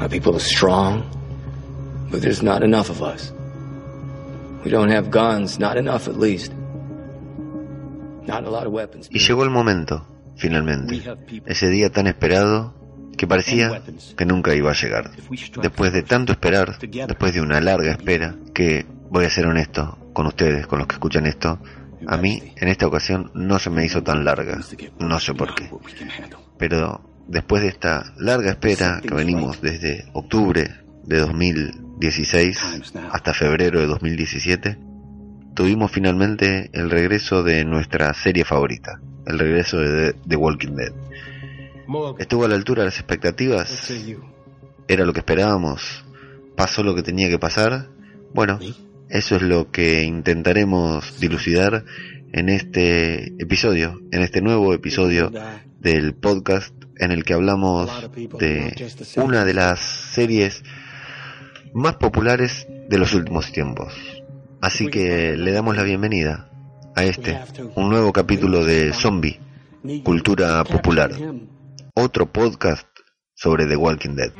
Our people are strong, but there's not enough of us. We don't have guns, not enough at least. Not a lot of weapons. Y llegó el momento, finalmente, ese día tan esperado que parecía que nunca iba a llegar. Después de tanto esperar, después de una larga espera, que voy a ser honesto con ustedes, con los que escuchan esto, a mí en esta ocasión no se me hizo tan larga, no sé por qué. Pero después de esta larga espera que venimos desde octubre de 2016 hasta febrero de 2017, tuvimos finalmente el regreso de nuestra serie favorita, el regreso de The Walking Dead. ¿Estuvo a la altura de las expectativas? ¿Era lo que esperábamos? ¿Pasó lo que tenía que pasar? Bueno, eso es lo que intentaremos dilucidar en este episodio, en este nuevo episodio del podcast en el que hablamos de una de las series más populares de los últimos tiempos. Así que le damos la bienvenida a este, un nuevo capítulo de Zombie, Cultura Popular. otro podcast sobre The Walking Dead.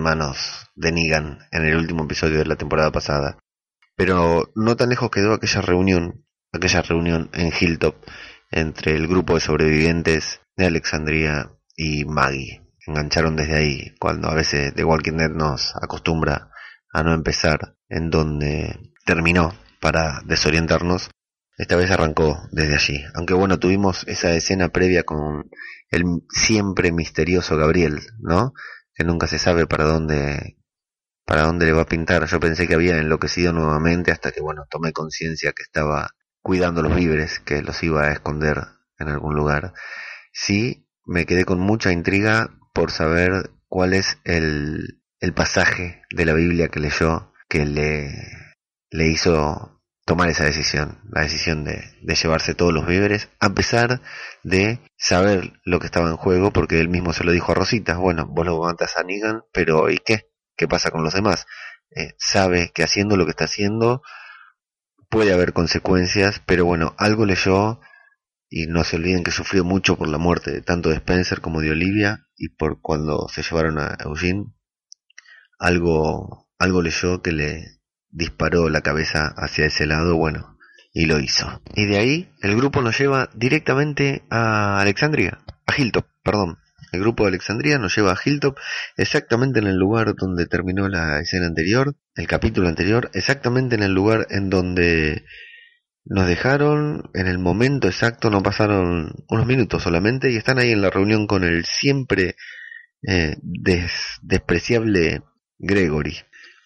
Manos de Negan en el último episodio de la temporada pasada. Pero no tan lejos quedó aquella reunión, aquella reunión en Hilltop entre el grupo de sobrevivientes de Alexandria y Maggie. Engancharon desde ahí, cuando a veces The Walking Dead nos acostumbra a no empezar en donde terminó para desorientarnos. Esta vez arrancó desde allí. Aunque bueno, tuvimos esa escena previa con el siempre misterioso Gabriel, ¿no? Que nunca se sabe para dónde para dónde le va a pintar. Yo pensé que había enloquecido nuevamente hasta que bueno, tomé conciencia que estaba cuidando los víveres, que los iba a esconder en algún lugar. Sí, me quedé con mucha intriga por saber cuál es el, el pasaje de la Biblia que leyó que le, le hizo tomar esa decisión, la decisión de, llevarse todos los víveres, a pesar de saber lo que estaba en juego, porque él mismo se lo dijo a Rosita, bueno, vos lo matas a Negan, pero ¿y qué? ¿Qué pasa con los demás? Eh, sabe que haciendo lo que está haciendo puede haber consecuencias, pero bueno, algo leyó y no se olviden que sufrió mucho por la muerte tanto de Spencer como de Olivia y por cuando se llevaron a Eugene, algo, algo leyó que le, disparó la cabeza hacia ese lado, bueno, y lo hizo. Y de ahí el grupo nos lleva directamente a Alexandria, a Hilltop, perdón. El grupo de Alexandria nos lleva a Hilltop exactamente en el lugar donde terminó la escena anterior, el capítulo anterior, exactamente en el lugar en donde nos dejaron, en el momento exacto, no pasaron unos minutos solamente y están ahí en la reunión con el siempre eh, despreciable Gregory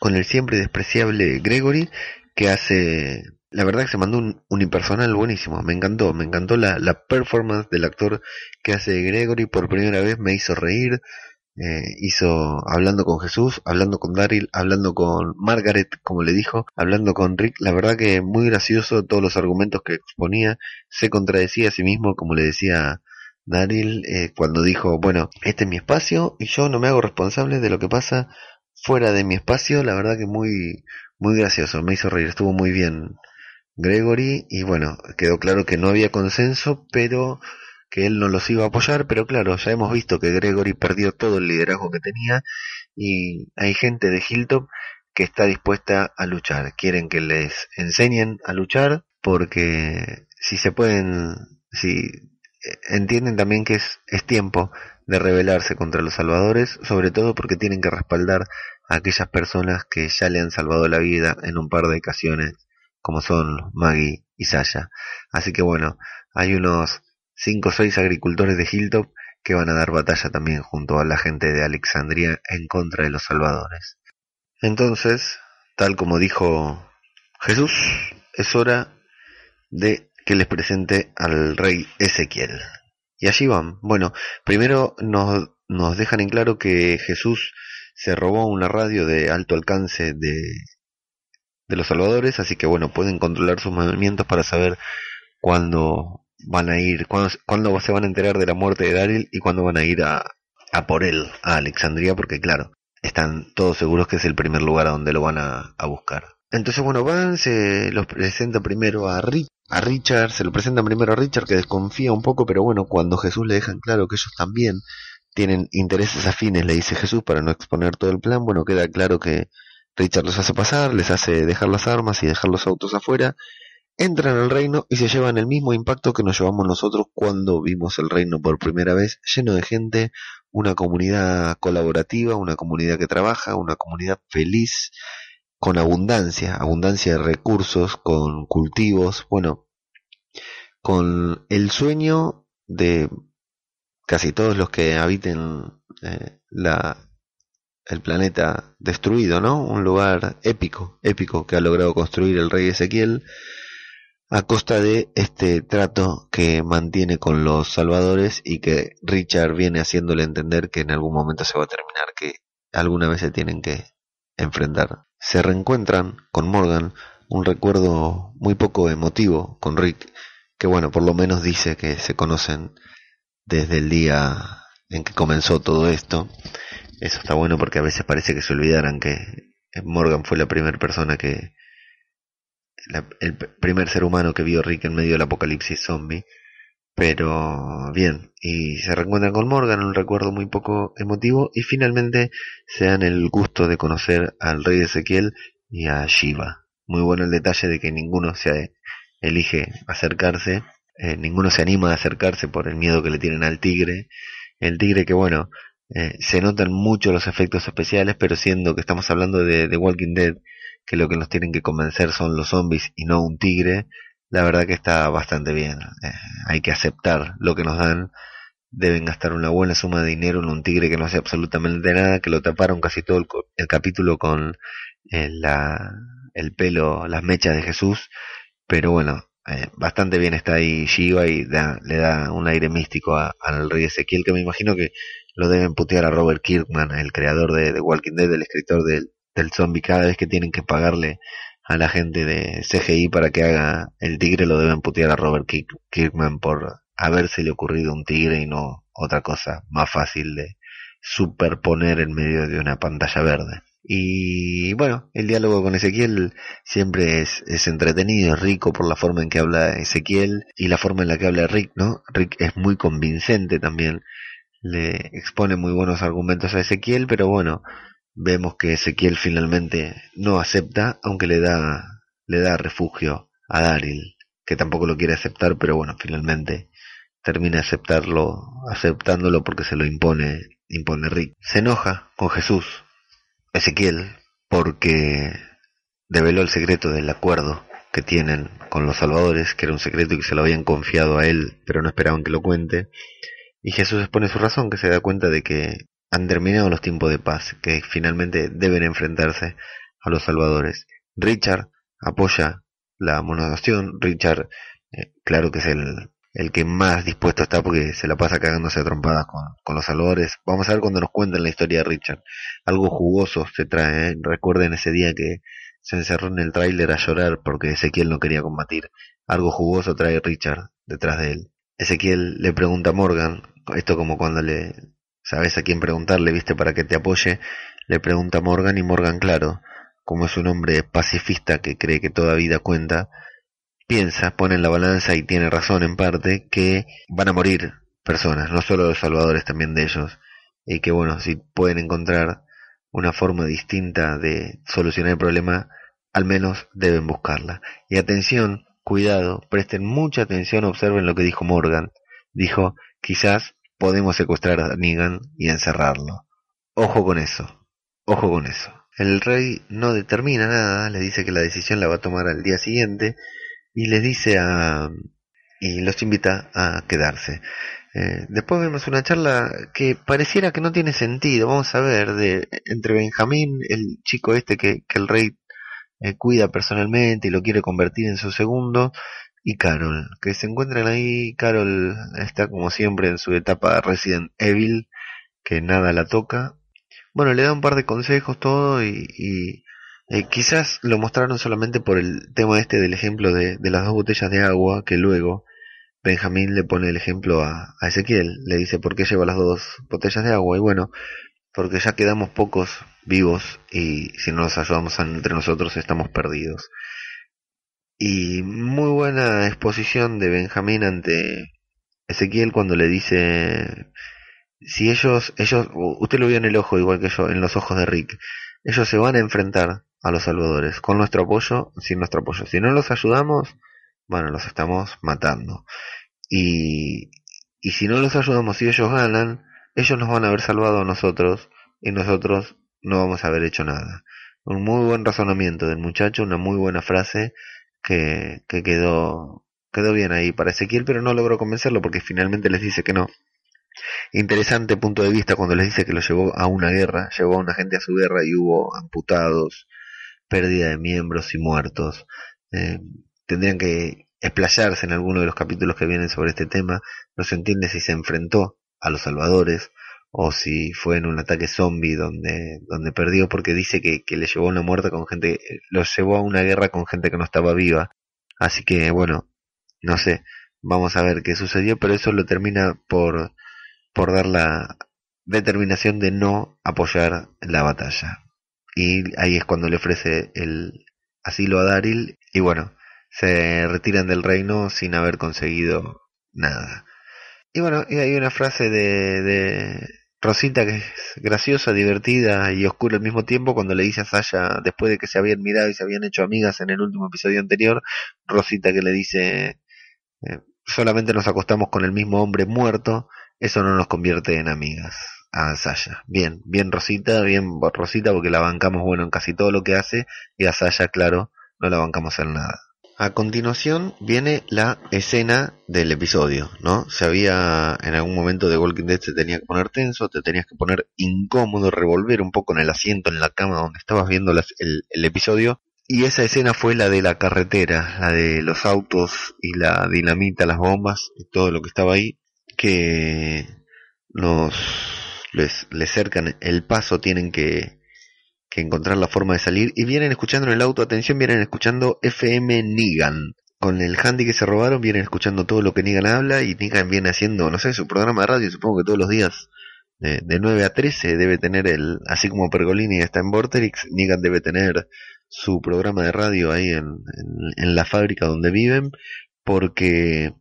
con el siempre despreciable Gregory, que hace, la verdad que se mandó un, un impersonal buenísimo, me encantó, me encantó la, la, performance del actor que hace Gregory, por primera vez me hizo reír, eh, hizo hablando con Jesús, hablando con Daryl, hablando con Margaret, como le dijo, hablando con Rick, la verdad que muy gracioso todos los argumentos que exponía, se contradecía a sí mismo, como le decía Daryl, eh, cuando dijo, bueno, este es mi espacio y yo no me hago responsable de lo que pasa fuera de mi espacio, la verdad que muy, muy gracioso, me hizo reír, estuvo muy bien Gregory y bueno, quedó claro que no había consenso, pero que él no los iba a apoyar, pero claro, ya hemos visto que Gregory perdió todo el liderazgo que tenía y hay gente de Hilltop que está dispuesta a luchar, quieren que les enseñen a luchar porque si se pueden, si entienden también que es, es tiempo de rebelarse contra los salvadores, sobre todo porque tienen que respaldar a aquellas personas que ya le han salvado la vida en un par de ocasiones, como son Maggie y Sasha. Así que bueno, hay unos cinco o seis agricultores de Hilltop que van a dar batalla también junto a la gente de Alexandria en contra de los salvadores. Entonces, tal como dijo Jesús, es hora de que les presente al rey Ezequiel. Y allí van. Bueno, primero nos, nos dejan en claro que Jesús se robó una radio de alto alcance de, de los salvadores, así que bueno, pueden controlar sus movimientos para saber cuándo van a ir, cuándo, cuándo se van a enterar de la muerte de Daryl y cuándo van a ir a, a por él, a Alexandria, porque claro, están todos seguros que es el primer lugar a donde lo van a, a buscar. Entonces, bueno, van, se los presenta primero a, a Richard, se lo presentan primero a Richard que desconfía un poco, pero bueno, cuando Jesús le dejan claro que ellos también tienen intereses afines, le dice Jesús para no exponer todo el plan, bueno, queda claro que Richard los hace pasar, les hace dejar las armas y dejar los autos afuera, entran al reino y se llevan el mismo impacto que nos llevamos nosotros cuando vimos el reino por primera vez, lleno de gente, una comunidad colaborativa, una comunidad que trabaja, una comunidad feliz, con abundancia, abundancia de recursos, con cultivos, bueno, con el sueño de casi todos los que habiten eh, la, el planeta destruido, ¿no? Un lugar épico, épico que ha logrado construir el rey Ezequiel a costa de este trato que mantiene con los salvadores y que Richard viene haciéndole entender que en algún momento se va a terminar, que alguna vez se tienen que enfrentar se reencuentran con Morgan, un recuerdo muy poco emotivo con Rick, que bueno, por lo menos dice que se conocen desde el día en que comenzó todo esto. Eso está bueno porque a veces parece que se olvidaran que Morgan fue la primera persona que, el primer ser humano que vio Rick en medio del apocalipsis zombie pero bien, y se reencuentran con Morgan, un recuerdo muy poco emotivo, y finalmente se dan el gusto de conocer al rey Ezequiel y a Shiva. Muy bueno el detalle de que ninguno se elige acercarse, eh, ninguno se anima a acercarse por el miedo que le tienen al tigre. El tigre que bueno, eh, se notan mucho los efectos especiales, pero siendo que estamos hablando de The Walking Dead, que lo que nos tienen que convencer son los zombies y no un tigre, la verdad que está bastante bien. Eh, hay que aceptar lo que nos dan. Deben gastar una buena suma de dinero en un tigre que no hace absolutamente nada, que lo taparon casi todo el, capítulo con eh, la, el pelo, las mechas de Jesús. Pero bueno, eh, bastante bien está ahí Shiva y le da un aire místico al rey Ezequiel, que me imagino que lo deben putear a Robert Kirkman, el creador de, The Walking Dead, el escritor del, del zombie, cada vez que tienen que pagarle a la gente de CGI para que haga el tigre lo deben putear a Robert Kirkman por le ocurrido un tigre y no otra cosa más fácil de superponer en medio de una pantalla verde. Y bueno, el diálogo con Ezequiel siempre es, es entretenido, es rico por la forma en que habla Ezequiel y la forma en la que habla Rick, ¿no? Rick es muy convincente también, le expone muy buenos argumentos a Ezequiel, pero bueno, Vemos que Ezequiel finalmente no acepta, aunque le da, le da refugio a Daryl, que tampoco lo quiere aceptar, pero bueno, finalmente termina aceptarlo, aceptándolo porque se lo impone, impone Rick. Se enoja con Jesús, Ezequiel, porque develó el secreto del acuerdo que tienen con los salvadores, que era un secreto y que se lo habían confiado a él, pero no esperaban que lo cuente. Y Jesús expone su razón, que se da cuenta de que han terminado los tiempos de paz, que finalmente deben enfrentarse a los salvadores. Richard apoya la monogación, Richard, eh, claro que es el, el que más dispuesto está porque se la pasa cagándose a trompadas con, con, los salvadores. Vamos a ver cuando nos cuenten la historia de Richard. Algo jugoso se trae. ¿eh? Recuerden ese día que se encerró en el tráiler a llorar porque Ezequiel no quería combatir. Algo jugoso trae Richard detrás de él. Ezequiel le pregunta a Morgan, esto como cuando le, sabes a quién preguntarle, viste, para que te apoye, le pregunta Morgan y Morgan, claro, como es un hombre pacifista que cree que toda vida cuenta, piensa, pone en la balanza y tiene razón en parte, que van a morir personas, no solo los salvadores, también de ellos, y que bueno, si pueden encontrar una forma distinta de solucionar el problema, al menos deben buscarla. Y atención, cuidado, presten mucha atención, observen lo que dijo Morgan. Dijo, quizás podemos secuestrar a Negan y encerrarlo. Ojo con eso, ojo con eso. El rey no determina nada, le dice que la decisión la va a tomar al día siguiente y le dice a, y los invita a quedarse. Eh, después vemos una charla que pareciera que no tiene sentido, vamos a ver, de entre Benjamín, el chico este que, que el rey eh, cuida personalmente y lo quiere convertir en su segundo, y Carol, que se encuentran ahí, Carol está como siempre en su etapa Resident Evil, que nada la toca. Bueno, le da un par de consejos todo y, y eh, quizás lo mostraron solamente por el tema este del ejemplo de, las dos botellas de agua que luego Benjamín le pone el ejemplo a, a, Ezequiel, le dice por qué lleva las dos botellas de agua y bueno, porque ya quedamos pocos vivos y si no nos ayudamos entre nosotros estamos perdidos. Y muy buena exposición de Benjamín ante Ezequiel cuando le dice si ellos, ellos, usted lo vio en el ojo igual que yo, en los ojos de Rick, ellos se van a enfrentar a los salvadores, con nuestro apoyo, sin nuestro apoyo. Si no los ayudamos, bueno, los estamos matando. Y, y si no los ayudamos y ellos ganan, ellos nos van a haber salvado a nosotros y nosotros no vamos a haber hecho nada. Un muy buen razonamiento del muchacho, una muy buena frase que, que quedó, quedó bien ahí para Ezequiel, pero no logró convencerlo porque finalmente les dice que no. Interesante punto de vista cuando les dice que lo llevó a una guerra, llevó a una gente a su guerra y hubo amputados, pérdida de miembros y muertos. Eh, tendrían que explayarse en alguno de los capítulos que vienen sobre este tema. No se entiende si se enfrentó a los salvadores o si fue en un ataque zombie donde, donde perdió porque dice que, que le llevó una muerte con gente, lo llevó a una guerra con gente que no estaba viva. Así que bueno, no sé, vamos a ver qué sucedió, pero eso lo termina por, por dar la determinación de no apoyar la batalla y ahí es cuando le ofrece el asilo a Daryl y bueno, se retiran del reino sin haber conseguido nada. Y bueno, y hay una frase de, de Rosita que es graciosa, divertida y oscura al mismo tiempo cuando le dice a Sasha, después de que se habían mirado y se habían hecho amigas en el último episodio anterior, Rosita que le dice, eh, solamente nos acostamos con el mismo hombre muerto, eso no nos convierte en amigas a Saya. Bien, bien Rosita, bien Rosita porque la bancamos bueno en casi todo lo que hace y a Saya, claro, no la bancamos en nada. A continuación viene la escena del episodio, ¿no? Se había en algún momento de Walking Dead se tenía que poner tenso, te tenías que poner incómodo, revolver un poco en el asiento, en la cama donde estabas viendo el, el episodio. Y esa escena fue la de la carretera, la de los autos y la dinamita, las bombas y todo lo que estaba ahí, que nos les, les cercan el paso, tienen que, que encontrar la forma de salir y vienen escuchando en el auto, atención, vienen escuchando FM Nigan. Con el handy que se robaron vienen escuchando todo lo que Nigan habla y Nigan viene haciendo, no sé, su programa de radio, supongo que todos los días de, de 9 a 13 debe tener el, así como Pergolini está en Vorterix, Nigan debe tener su programa de radio ahí en, en, en la fábrica donde viven porque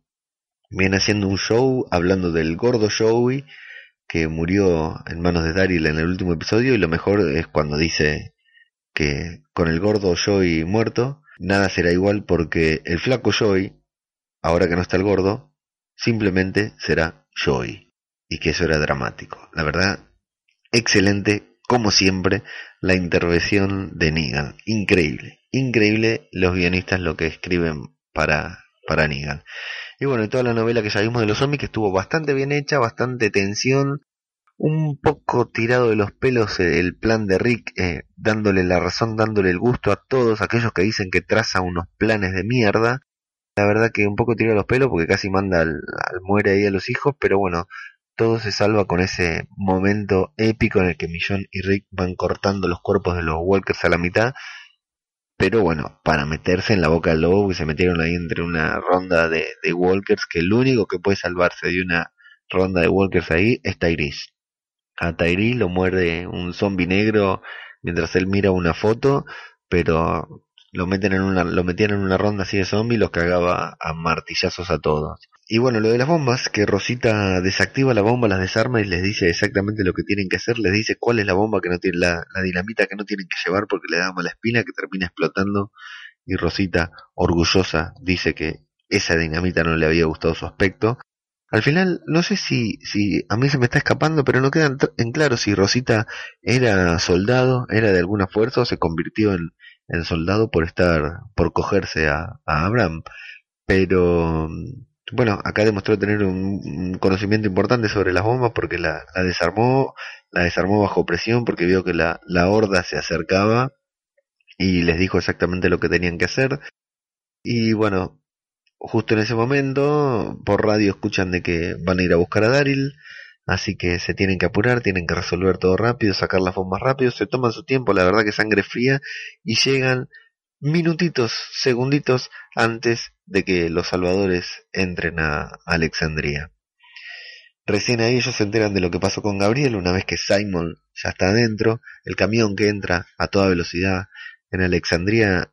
viene haciendo un show hablando del gordo Joey que murió en manos de Daryl en el último episodio y lo mejor es cuando dice que con el gordo Joey muerto nada será igual porque el flaco Joey, ahora que no está el gordo, simplemente será Joey y que eso era dramático. La verdad, excelente como siempre la intervención de Negan, increíble, increíble los guionistas lo que escriben para para Negan. Y bueno, toda la novela que ya vimos de los zombies, que estuvo bastante bien hecha, bastante tensión, un poco tirado de los pelos eh, el plan de Rick, eh, dándole la razón, dándole el gusto a todos aquellos que dicen que traza unos planes de mierda. La verdad que un poco tirado de los pelos porque casi manda al, al muere ahí a los hijos, pero bueno, todo se salva con ese momento épico en el que Millón y Rick van cortando los cuerpos de los Walkers a la mitad pero bueno, para meterse en la boca del lobo, que se metieron ahí entre una ronda de, walkers, que el único que puede salvarse de una ronda de walkers ahí es Tyrese. A Tyrese lo muerde un zombie negro mientras él mira una foto, pero lo meten en una, lo metían en una ronda así de zombie y los cagaba a martillazos a todos. Y bueno, lo de las bombas, que Rosita desactiva la bomba, las desarma y les dice exactamente lo que tienen que hacer, les dice cuál es la bomba que no tiene, la, la dinamita que no tienen que llevar porque le da mala espina que termina explotando y Rosita, orgullosa, dice que esa dinamita no le había gustado su aspecto. Al final, no sé si, si a mí se me está escapando, pero no queda en claro si Rosita era soldado, era de alguna fuerza o se convirtió en, en soldado por estar, por cogerse a, a Abraham. Pero bueno, acá demostró tener un, conocimiento importante sobre las bombas porque la, desarmó, la desarmó bajo presión porque vio que la, la horda se acercaba y les dijo exactamente lo que tenían que hacer. Y bueno, justo en ese momento por radio escuchan de que van a ir a buscar a Daryl, así que se tienen que apurar, tienen que resolver todo rápido, sacar las bombas rápido, se toman su tiempo, la verdad que sangre fría y llegan minutitos, segunditos antes de que los salvadores entren a Alexandria. Recién ahí ellos se enteran de lo que pasó con Gabriel una vez que Simon ya está adentro, el camión que entra a toda velocidad en Alexandria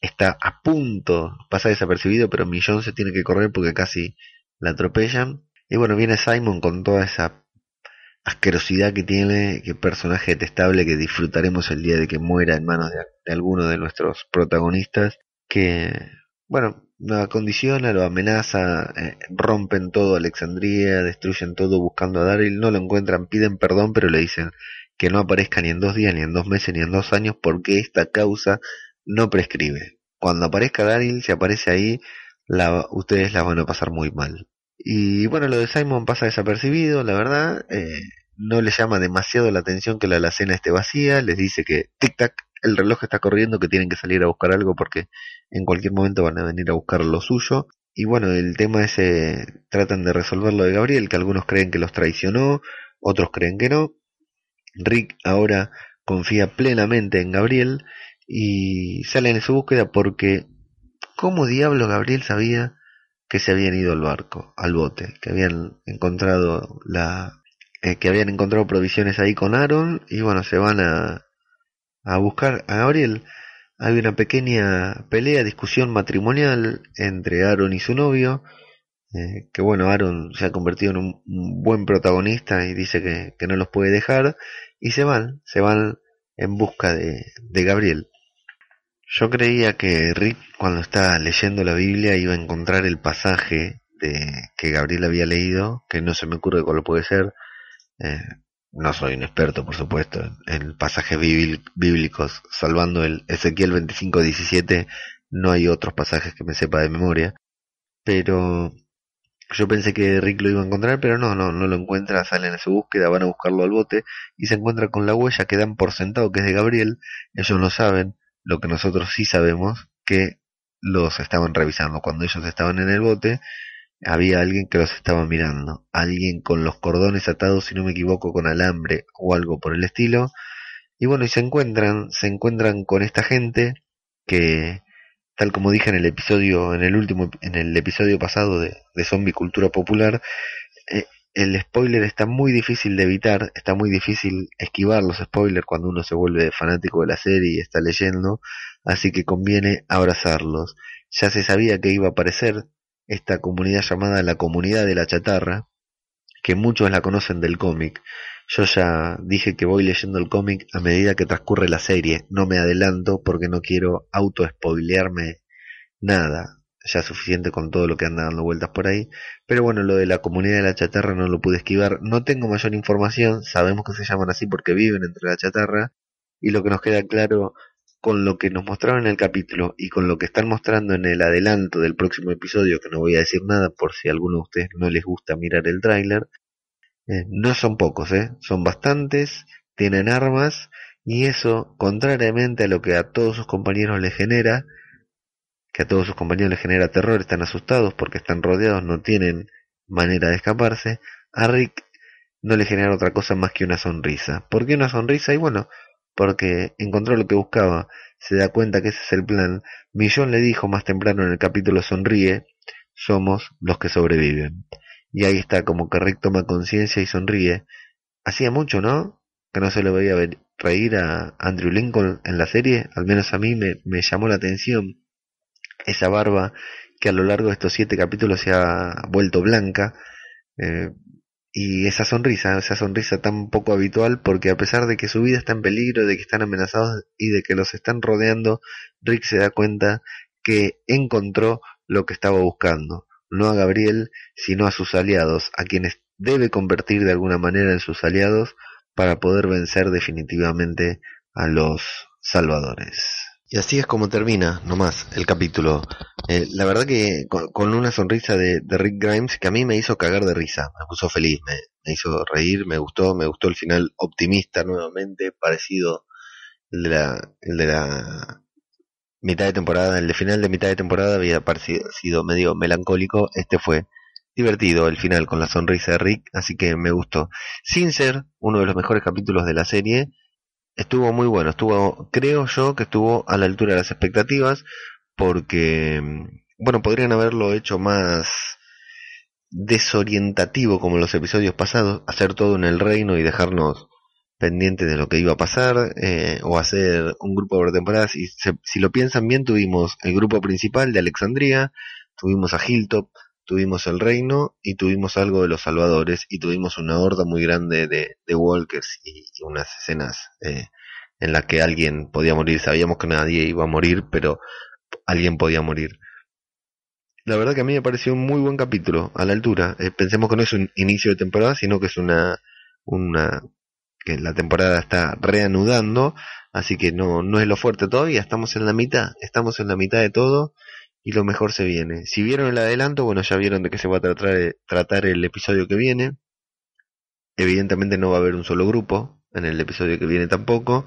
está a punto, pasa desapercibido, pero Millón se tiene que correr porque casi la atropellan. Y bueno, viene Simon con toda esa asquerosidad que tiene, que personaje detestable que disfrutaremos el día de que muera en manos de, alguno de nuestros protagonistas, que, bueno, lo acondiciona, lo amenaza, eh, rompen todo Alexandria, destruyen todo buscando a Daryl, no lo encuentran, piden perdón, pero le dicen que no aparezca ni en dos días, ni en dos meses, ni en dos años, porque esta causa no prescribe. Cuando aparezca Daryl, si aparece ahí, la, ustedes la van a pasar muy mal. Y bueno, lo de Simon pasa desapercibido, la verdad. Eh, no le llama demasiado la atención que la alacena esté vacía. Les dice que tic-tac, el reloj está corriendo, que tienen que salir a buscar algo porque en cualquier momento van a venir a buscar lo suyo. Y bueno, el tema ese tratan de resolver lo de Gabriel, que algunos creen que los traicionó, otros creen que no. Rick ahora confía plenamente en Gabriel y salen en su búsqueda porque ¿cómo diablo Gabriel sabía que se habían ido al barco, al bote, que habían encontrado la eh, que habían encontrado provisiones ahí con Aaron y bueno, se van a a buscar a Gabriel. Hay una pequeña pelea, discusión matrimonial entre Aaron y su novio, eh, que bueno, Aaron se ha convertido en un, buen protagonista y dice que, no los puede dejar, y se van, se van en busca de, de Gabriel. Yo creía que Rick cuando estaba leyendo la Biblia iba a encontrar el pasaje de que Gabriel había leído, que no se me ocurre cuál puede ser. Eh, no soy un experto, por supuesto, en pasajes bíblicos, salvando el Ezequiel 25:17, no hay otros pasajes que me sepa de memoria. Pero yo pensé que Rick lo iba a encontrar, pero no, no, no lo encuentra, salen a su búsqueda, van a buscarlo al bote y se encuentra con la huella que dan por sentado que es de Gabriel, ellos lo saben, lo que nosotros sí sabemos, que los estaban revisando. Cuando ellos estaban en el bote, había alguien que los estaba mirando. Alguien con los cordones atados, si no me equivoco, con alambre o algo por el estilo. Y bueno, y se encuentran, se encuentran con esta gente que, tal como dije en el episodio, en el último, en el episodio pasado de, Zombie Cultura Popular, eh, el spoiler está muy difícil de evitar, está muy difícil esquivar los spoilers cuando uno se vuelve fanático de la serie y está leyendo, así que conviene abrazarlos. Ya se sabía que iba a aparecer esta comunidad llamada la comunidad de la chatarra, que muchos la conocen del cómic. Yo ya dije que voy leyendo el cómic a medida que transcurre la serie, no me adelanto porque no quiero auto-spoilearme nada ya suficiente con todo lo que anda dando vueltas por ahí. Pero bueno, lo de la comunidad de la chatarra no lo pude esquivar. No tengo mayor información, sabemos que se llaman así porque viven entre la chatarra. Y lo que nos queda claro con lo que nos mostraron en el capítulo y con lo que están mostrando en el adelanto del próximo episodio, que no voy a decir nada por si a alguno de ustedes no les gusta mirar el tráiler, eh, no son pocos, ¿eh? son bastantes, tienen armas y eso, contrariamente a lo que a todos sus compañeros les genera, que a todos sus compañeros les genera terror, están asustados porque están rodeados, no tienen manera de escaparse, a Rick no le genera otra cosa más que una sonrisa. ¿Por qué una sonrisa? Y bueno, porque encontró lo que buscaba, se da cuenta que ese es el plan. Millón le dijo más temprano en el capítulo Sonríe, somos los que sobreviven. Y ahí está, como que Rick toma conciencia y sonríe. Hacía mucho, ¿no? Que no se lo veía reír a Andrew Lincoln en la serie, al menos a mí me, me llamó la atención esa barba que a lo largo de estos siete capítulos se ha vuelto blanca, eh, y esa sonrisa, esa sonrisa tan poco habitual, porque a pesar de que su vida está en peligro, de que están amenazados y de que los están rodeando, Rick se da cuenta que encontró lo que estaba buscando, no a Gabriel, sino a sus aliados, a quienes debe convertir de alguna manera en sus aliados para poder vencer definitivamente a los salvadores. Y así es como termina, nomás, el capítulo. Eh, la verdad que con, una sonrisa de, Rick Grimes que a mí me hizo cagar de risa, me puso feliz, me, hizo reír, me gustó, me gustó el final optimista nuevamente, parecido el de la, el de la mitad de temporada, el de final de mitad de temporada había parecido, sido medio melancólico, este fue divertido el final con la sonrisa de Rick, así que me gustó. Sin ser uno de los mejores capítulos de la serie, estuvo muy bueno, estuvo, creo yo que estuvo a la altura de las expectativas, porque, bueno, podrían haberlo hecho más desorientativo como los episodios pasados, hacer todo en el reino y dejarnos pendientes de lo que iba a pasar, eh, o hacer un grupo de temporadas. Y si lo piensan bien, tuvimos el grupo principal de Alexandría, tuvimos a Hilltop, tuvimos el reino y tuvimos algo de los salvadores y tuvimos una horda muy grande de, walkers y, unas escenas eh, en las que alguien podía morir. Sabíamos que nadie iba a morir, pero alguien podía morir. La verdad que a mí me pareció un muy buen capítulo, a la altura. Eh, pensemos que no es un inicio de temporada, sino que es una, una que la temporada está reanudando, así que no, no es lo fuerte todavía, estamos en la mitad, estamos en la mitad de todo y lo mejor se viene. Si vieron el adelanto, bueno, ya vieron de qué se va a tratar, tratar el episodio que viene. Evidentemente no va a haber un solo grupo en el episodio que viene tampoco.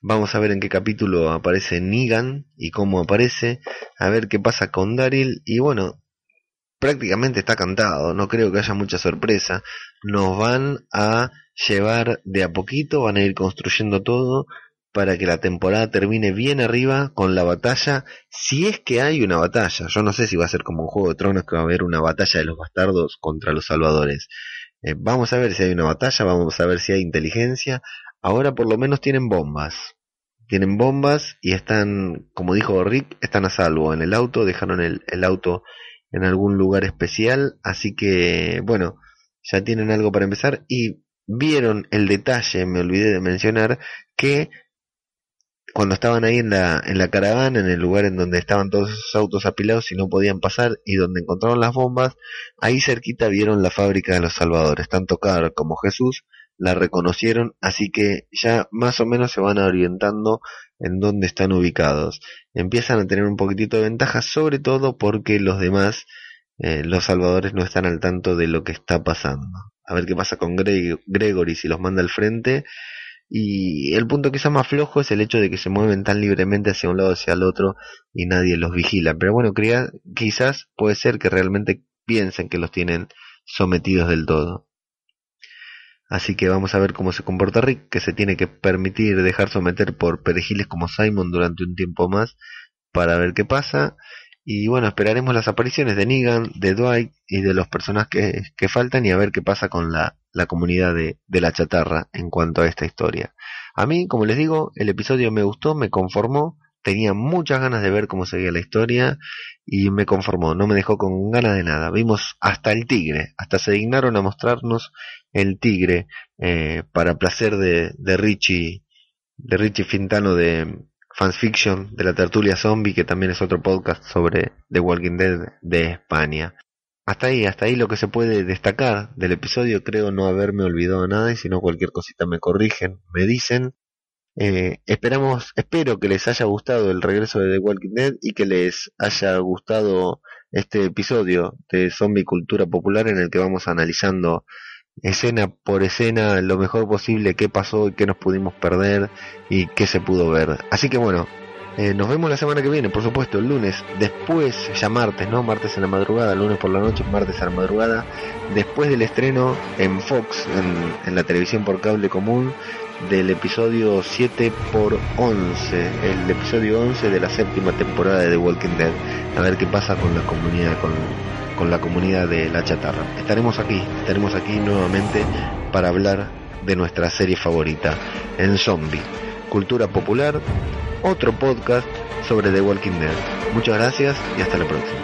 Vamos a ver en qué capítulo aparece Negan y cómo aparece, a ver qué pasa con Daryl y bueno, prácticamente está cantado, no creo que haya mucha sorpresa. Nos van a llevar de a poquito, van a ir construyendo todo para que la temporada termine bien arriba con la batalla, si es que hay una batalla. Yo no sé si va a ser como un Juego de Tronos que va a haber una batalla de los bastardos contra los salvadores. Eh, vamos a ver si hay una batalla, vamos a ver si hay inteligencia. Ahora por lo menos tienen bombas. Tienen bombas y están, como dijo Rick, están a salvo en el auto, dejaron el, el auto en algún lugar especial, así que bueno, ya tienen algo para empezar y vieron el detalle, me olvidé de mencionar, que cuando estaban ahí en la, en la caravana, en el lugar en donde estaban todos esos autos apilados y no podían pasar y donde encontraron las bombas, ahí cerquita vieron la fábrica de los salvadores. Tanto Carl como Jesús la reconocieron, así que ya más o menos se van orientando en dónde están ubicados. Empiezan a tener un poquitito de ventaja, sobre todo porque los demás, eh, los salvadores, no están al tanto de lo que está pasando. A ver qué pasa con Gregory si los manda al frente y el punto quizá más flojo es el hecho de que se mueven tan libremente hacia un lado hacia el otro y nadie los vigila. Pero bueno, quizás puede ser que realmente piensen que los tienen sometidos del todo. Así que vamos a ver cómo se comporta Rick, que se tiene que permitir dejar someter por perejiles como Simon durante un tiempo más para ver qué pasa. Y bueno, esperaremos las apariciones de Negan, de Dwight y de los personajes que, faltan y a ver qué pasa con la, la comunidad de, la chatarra en cuanto a esta historia. A mí, como les digo, el episodio me gustó, me conformó, tenía muchas ganas de ver cómo seguía la historia y me conformó, no me dejó con ganas de nada. Vimos hasta el tigre, hasta se dignaron a mostrarnos el tigre eh, para placer de, de Richie, de Richie Fintano de Fiction de la tertulia zombie, que también es otro podcast sobre The Walking Dead de España. Hasta ahí, hasta ahí lo que se puede destacar del episodio, creo no haberme olvidado nada y si no cualquier cosita me corrigen, me dicen. Eh, esperamos, espero que les haya gustado el regreso de The Walking Dead y que les haya gustado este episodio de Zombie Cultura Popular en el que vamos analizando escena por escena lo mejor posible qué pasó y qué nos pudimos perder y qué se pudo ver. Así que bueno, eh, nos vemos la semana que viene, por supuesto, el lunes, después, ya martes, ¿no? Martes en la madrugada, lunes por la noche, martes a la madrugada, después del estreno en Fox, en, la televisión por cable común, del episodio 7 por 11, el episodio 11 de la séptima temporada de The Walking Dead. A ver qué pasa con la comunidad, con con la comunidad de La Chatarra. Estaremos aquí, estaremos aquí nuevamente para hablar de nuestra serie favorita, En Zombie, Cultura Popular, otro podcast sobre The Walking Dead. Muchas gracias y hasta la próxima.